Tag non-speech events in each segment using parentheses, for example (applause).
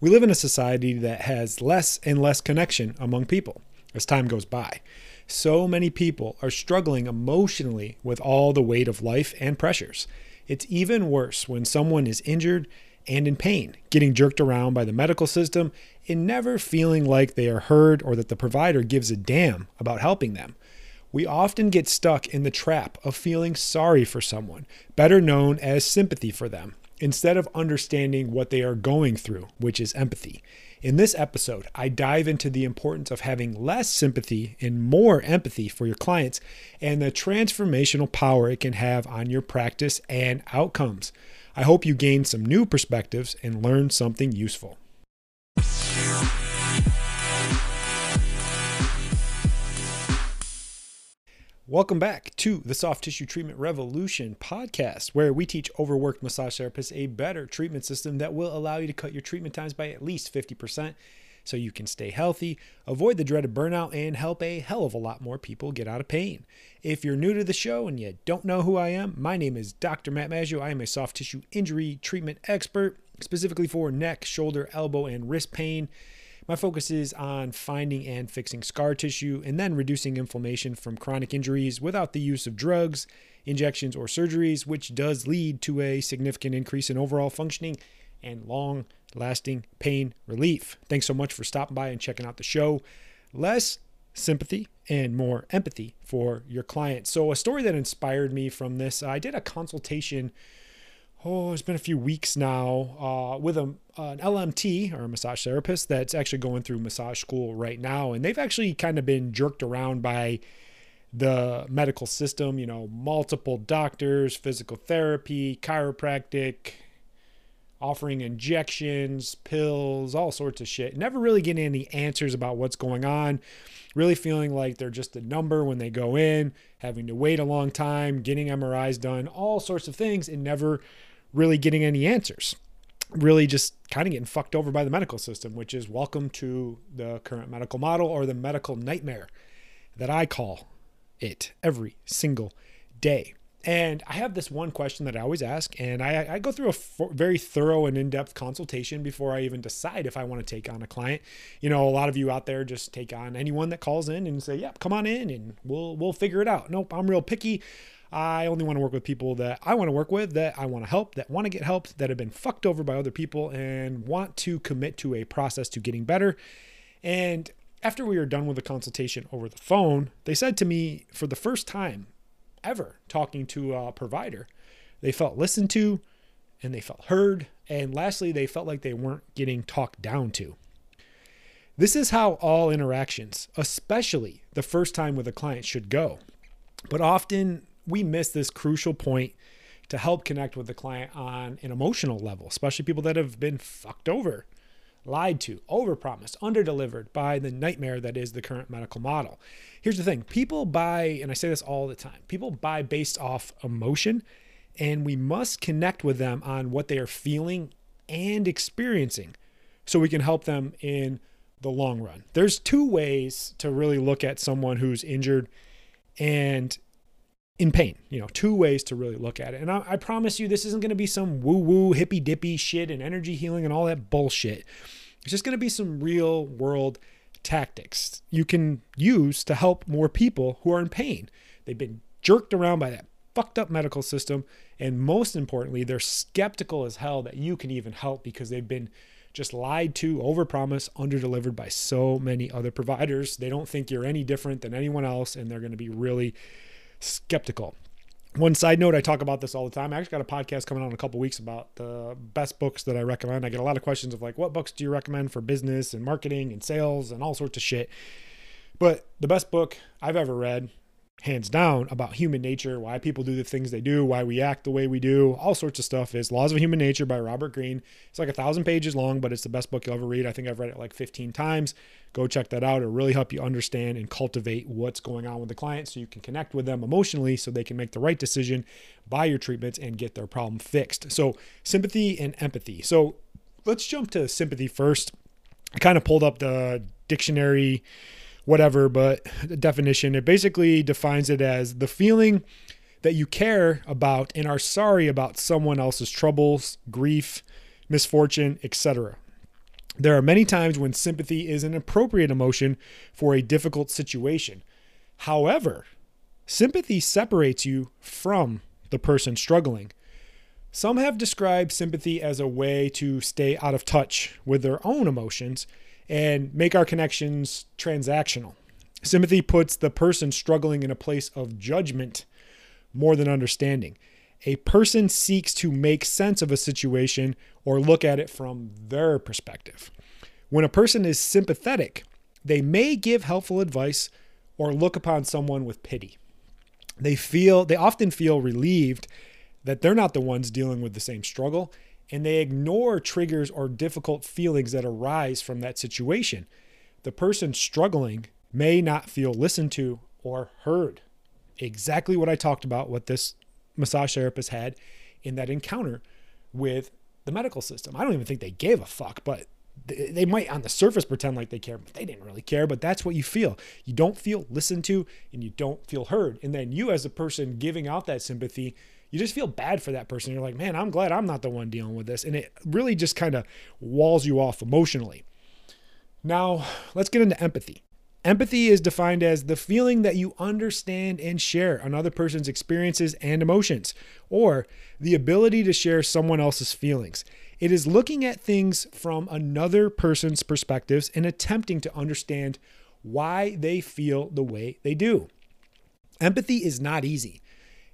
We live in a society that has less and less connection among people as time goes by. So many people are struggling emotionally with all the weight of life and pressures. It's even worse when someone is injured and in pain, getting jerked around by the medical system and never feeling like they are heard or that the provider gives a damn about helping them. We often get stuck in the trap of feeling sorry for someone, better known as sympathy for them, instead of understanding what they are going through, which is empathy. In this episode, I dive into the importance of having less sympathy and more empathy for your clients and the transformational power it can have on your practice and outcomes. I hope you gain some new perspectives and learn something useful. Welcome back to the Soft Tissue Treatment Revolution podcast, where we teach overworked massage therapists a better treatment system that will allow you to cut your treatment times by at least 50% so you can stay healthy, avoid the dreaded burnout, and help a hell of a lot more people get out of pain. If you're new to the show and you don't know who I am, my name is Dr. Matt Maggio. I am a soft tissue injury treatment expert, specifically for neck, shoulder, elbow, and wrist pain. My focus is on finding and fixing scar tissue and then reducing inflammation from chronic injuries without the use of drugs, injections, or surgeries, which does lead to a significant increase in overall functioning and long lasting pain relief. Thanks so much for stopping by and checking out the show. Less sympathy and more empathy for your client. So, a story that inspired me from this I did a consultation. Oh, it's been a few weeks now uh, with a, an LMT or a massage therapist that's actually going through massage school right now. And they've actually kind of been jerked around by the medical system, you know, multiple doctors, physical therapy, chiropractic, offering injections, pills, all sorts of shit. Never really getting any answers about what's going on. Really feeling like they're just a number when they go in, having to wait a long time, getting MRIs done, all sorts of things, and never really getting any answers. Really just kind of getting fucked over by the medical system, which is welcome to the current medical model or the medical nightmare that I call it every single day. And I have this one question that I always ask, and I, I go through a f- very thorough and in depth consultation before I even decide if I want to take on a client. You know, a lot of you out there just take on anyone that calls in and say, "Yep, come on in, and we'll we'll figure it out." Nope, I'm real picky. I only want to work with people that I want to work with, that I want to help, that want to get helped, that have been fucked over by other people, and want to commit to a process to getting better. And after we were done with the consultation over the phone, they said to me for the first time ever talking to a provider. They felt listened to and they felt heard. And lastly, they felt like they weren't getting talked down to. This is how all interactions, especially the first time with a client, should go. But often we miss this crucial point to help connect with the client on an emotional level, especially people that have been fucked over lied to, overpromised, underdelivered by the nightmare that is the current medical model. Here's the thing people buy, and I say this all the time people buy based off emotion, and we must connect with them on what they are feeling and experiencing so we can help them in the long run. There's two ways to really look at someone who's injured and in pain. You know, two ways to really look at it. And I, I promise you, this isn't going to be some woo woo, hippy dippy shit and energy healing and all that bullshit. It's just going to be some real world tactics you can use to help more people who are in pain. They've been jerked around by that fucked up medical system. And most importantly, they're skeptical as hell that you can even help because they've been just lied to, overpromised, underdelivered by so many other providers. They don't think you're any different than anyone else, and they're going to be really skeptical. One side note, I talk about this all the time. I actually got a podcast coming out in a couple weeks about the best books that I recommend. I get a lot of questions of like, what books do you recommend for business and marketing and sales and all sorts of shit. But the best book I've ever read hands down about human nature, why people do the things they do, why we act the way we do, all sorts of stuff is Laws of Human Nature by Robert Greene. It's like a thousand pages long, but it's the best book you'll ever read. I think I've read it like 15 times. Go check that out. It'll really help you understand and cultivate what's going on with the client so you can connect with them emotionally so they can make the right decision, buy your treatments, and get their problem fixed. So, sympathy and empathy. So, let's jump to sympathy first. I kind of pulled up the dictionary whatever, but the (laughs) definition, it basically defines it as the feeling that you care about and are sorry about someone else's troubles, grief, misfortune, etc. There are many times when sympathy is an appropriate emotion for a difficult situation. However, sympathy separates you from the person struggling. Some have described sympathy as a way to stay out of touch with their own emotions and make our connections transactional. Sympathy puts the person struggling in a place of judgment more than understanding. A person seeks to make sense of a situation or look at it from their perspective. When a person is sympathetic, they may give helpful advice or look upon someone with pity. They feel they often feel relieved that they're not the ones dealing with the same struggle and they ignore triggers or difficult feelings that arise from that situation. The person struggling may not feel listened to or heard. Exactly what I talked about, what this massage therapist had in that encounter with the medical system. I don't even think they gave a fuck, but they might on the surface pretend like they care, but they didn't really care. But that's what you feel. You don't feel listened to and you don't feel heard. And then you, as a person giving out that sympathy, you just feel bad for that person. You're like, man, I'm glad I'm not the one dealing with this. And it really just kind of walls you off emotionally. Now, let's get into empathy. Empathy is defined as the feeling that you understand and share another person's experiences and emotions, or the ability to share someone else's feelings. It is looking at things from another person's perspectives and attempting to understand why they feel the way they do. Empathy is not easy.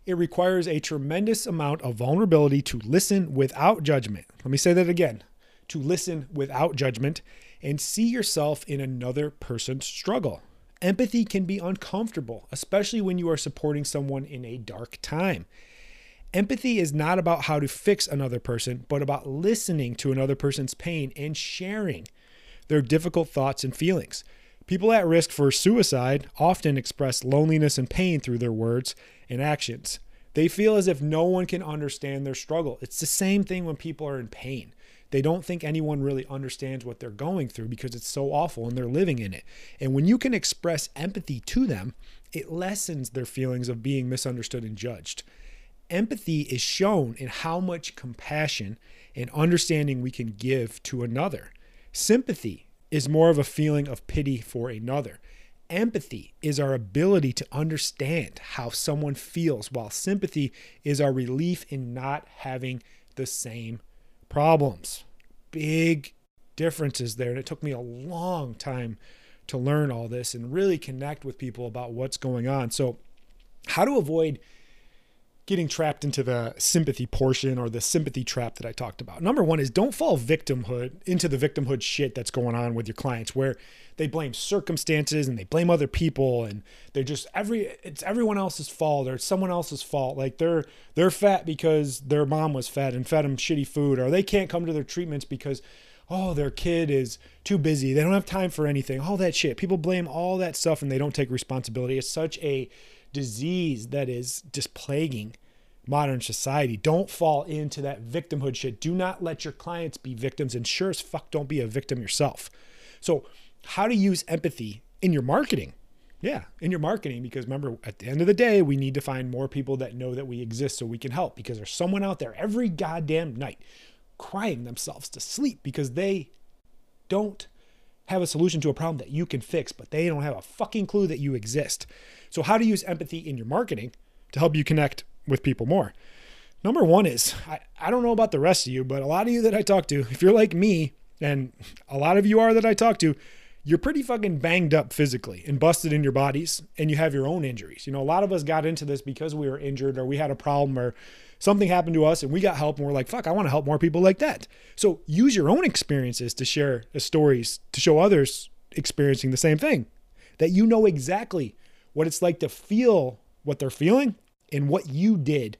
It requires a tremendous amount of vulnerability to listen without judgment. Let me say that again to listen without judgment and see yourself in another person's struggle. Empathy can be uncomfortable, especially when you are supporting someone in a dark time. Empathy is not about how to fix another person, but about listening to another person's pain and sharing their difficult thoughts and feelings. People at risk for suicide often express loneliness and pain through their words and actions. They feel as if no one can understand their struggle. It's the same thing when people are in pain. They don't think anyone really understands what they're going through because it's so awful and they're living in it. And when you can express empathy to them, it lessens their feelings of being misunderstood and judged. Empathy is shown in how much compassion and understanding we can give to another. Sympathy is more of a feeling of pity for another. Empathy is our ability to understand how someone feels, while sympathy is our relief in not having the same problems. Big differences there. And it took me a long time to learn all this and really connect with people about what's going on. So, how to avoid getting trapped into the sympathy portion or the sympathy trap that I talked about. Number one is don't fall victimhood into the victimhood shit that's going on with your clients where they blame circumstances and they blame other people and they're just every it's everyone else's fault or it's someone else's fault. Like they're they're fat because their mom was fat and fed them shitty food or they can't come to their treatments because oh their kid is too busy. They don't have time for anything. All that shit. People blame all that stuff and they don't take responsibility. It's such a disease that is just plaguing modern society. Don't fall into that victimhood shit. Do not let your clients be victims, and sure as fuck, don't be a victim yourself. So, how to use empathy in your marketing? Yeah, in your marketing, because remember, at the end of the day, we need to find more people that know that we exist so we can help. Because there's someone out there every goddamn night crying themselves to sleep because they don't have a solution to a problem that you can fix, but they don't have a fucking clue that you exist. So, how to use empathy in your marketing to help you connect with people more. Number one is I, I don't know about the rest of you, but a lot of you that I talk to, (laughs) if you're like me, and a lot of you are that I talk to, you're pretty fucking banged up physically and busted in your bodies and you have your own injuries. You know, a lot of us got into this because we were injured or we had a problem or something happened to us and we got help and we're like, fuck, I want to help more people like that. So use your own experiences to share stories to show others experiencing the same thing. That you know exactly what it's like to feel what they're feeling and what you did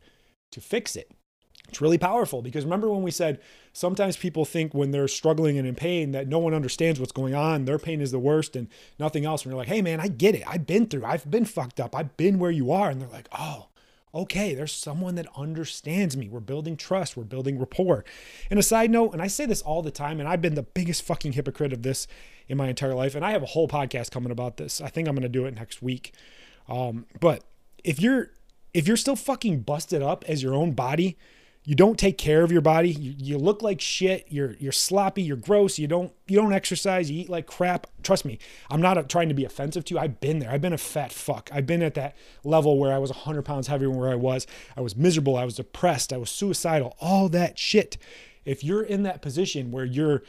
to fix it. It's really powerful because remember when we said sometimes people think when they're struggling and in pain that no one understands what's going on, their pain is the worst and nothing else. And you're like, hey man, I get it. I've been through, I've been fucked up, I've been where you are. And they're like, oh, okay, there's someone that understands me. We're building trust, we're building rapport. And a side note, and I say this all the time, and I've been the biggest fucking hypocrite of this in my entire life. And I have a whole podcast coming about this. I think I'm gonna do it next week. Um, but if you're if you're still fucking busted up as your own body, you don't take care of your body. You, you, look like shit. You're you're sloppy. You're gross. You don't you don't exercise. You eat like crap. Trust me, I'm not trying to be offensive to you. I've been there. I've been a fat fuck. I've been at that level where I was 100 pounds heavier than where I was. I was miserable. I was depressed. I was suicidal. All that shit. If you're in that position where you're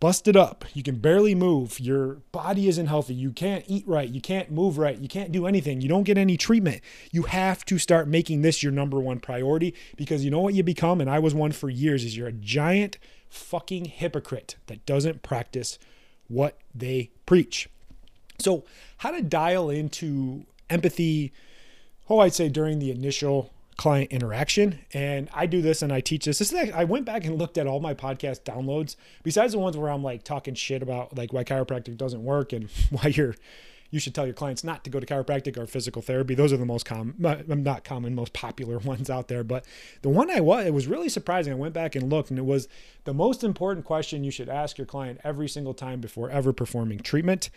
busted up. You can barely move. Your body isn't healthy. You can't eat right. You can't move right. You can't do anything. You don't get any treatment. You have to start making this your number one priority because you know what you become, and I was one for years, is you're a giant fucking hypocrite that doesn't practice what they preach. So, how to dial into empathy, oh, I'd say during the initial client interaction. And I do this and I teach this. This is I went back and looked at all my podcast downloads, besides the ones where I'm like talking shit about like why chiropractic doesn't work and (laughs) why you're you should tell your clients not to go to chiropractic or physical therapy. Those are the most common, (laughs) not common, most popular (laughs) ones out there. But the one I was, it was really surprising. I went back and looked, and it was the most important question you should ask your client every single time before ever performing treatment.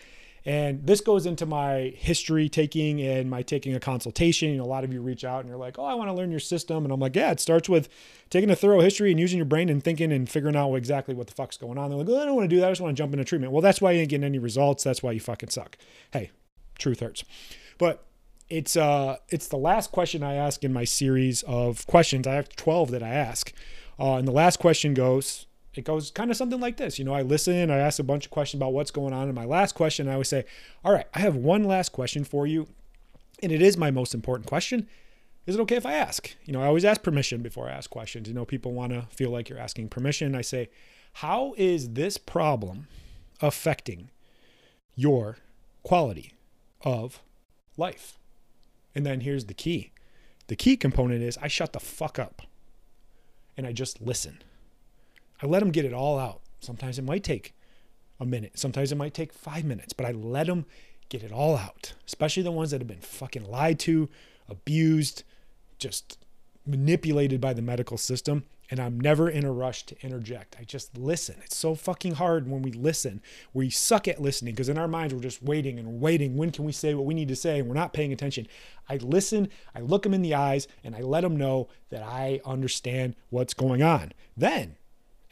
And this goes into my history taking and my taking a consultation. You know, a lot of you reach out and you're like, oh, I want to learn your system. And I'm like, yeah, it starts with taking a thorough history and using your brain and thinking and figuring out exactly what the fuck's going on. They're like, oh, I don't want to do that. I just want to jump into treatment. Well, that's why you ain't getting any results. That's why you fucking suck. Hey, truth hurts. But it's uh it's the last question I ask in my series of questions. I have 12 that I ask. Uh, and the last question goes, it goes kind of something like this. You know, I listen, I ask a bunch of questions about what's going on. And my last question, I always say, All right, I have one last question for you. And it is my most important question. Is it okay if I ask? You know, I always ask permission before I ask questions. You know, people want to feel like you're asking permission. I say, How is this problem affecting your quality of life? And then here's the key the key component is I shut the fuck up and I just listen. I let them get it all out. Sometimes it might take a minute. Sometimes it might take five minutes, but I let them get it all out, especially the ones that have been fucking lied to, abused, just manipulated by the medical system. And I'm never in a rush to interject. I just listen. It's so fucking hard when we listen. We suck at listening because in our minds we're just waiting and waiting. When can we say what we need to say? And we're not paying attention. I listen, I look them in the eyes, and I let them know that I understand what's going on. Then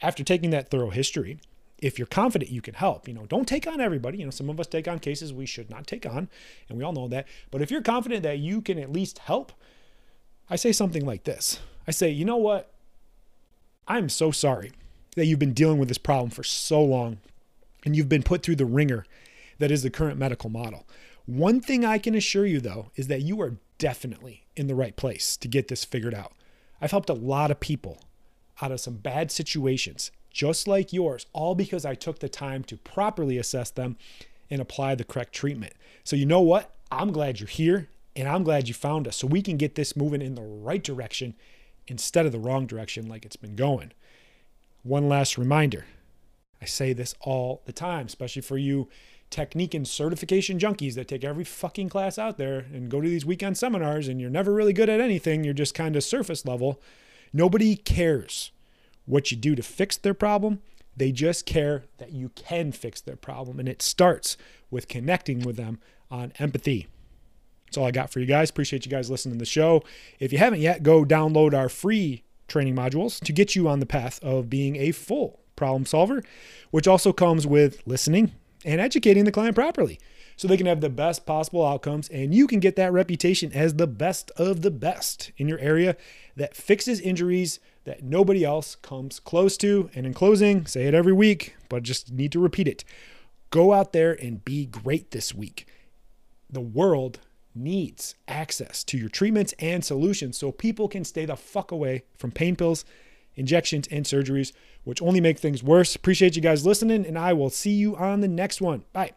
after taking that thorough history, if you're confident you can help, you know, don't take on everybody. You know, some of us take on cases we should not take on, and we all know that. But if you're confident that you can at least help, I say something like this I say, you know what? I'm so sorry that you've been dealing with this problem for so long and you've been put through the ringer that is the current medical model. One thing I can assure you, though, is that you are definitely in the right place to get this figured out. I've helped a lot of people out of some bad situations, just like yours, all because I took the time to properly assess them and apply the correct treatment. So, you know what? I'm glad you're here and I'm glad you found us so we can get this moving in the right direction instead of the wrong direction like it's been going. One last reminder I say this all the time, especially for you technique and certification junkies that take every fucking class out there and go to these weekend seminars and you're never really good at anything. You're just kind of surface level. Nobody cares what you do to fix their problem. They just care that you can fix their problem. And it starts with connecting with them on empathy. That's all I got for you guys. Appreciate you guys listening to the show. If you haven't yet, go download our free training modules to get you on the path of being a full problem solver, which also comes with listening and educating the client properly so they can have the best possible outcomes and you can get that reputation as the best of the best in your area that fixes injuries that nobody else comes close to. And in closing, say it every week, but just need to repeat it. Go out there and be great this week. The world needs access to your treatments and solutions so people can stay the fuck away from pain pills, injections, and surgeries, which only make things worse. Appreciate you guys listening, and I will see you on the next one. Bye.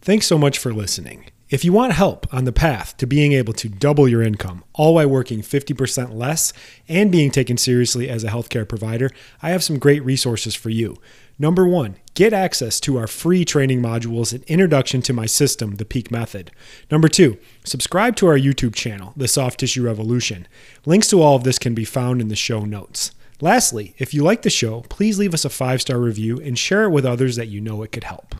Thanks so much for listening. If you want help on the path to being able to double your income, all while working 50% less and being taken seriously as a healthcare provider, I have some great resources for you. Number one, get access to our free training modules and introduction to my system, the Peak Method. Number two, subscribe to our YouTube channel, The Soft Tissue Revolution. Links to all of this can be found in the show notes. Lastly, if you like the show, please leave us a five star review and share it with others that you know it could help.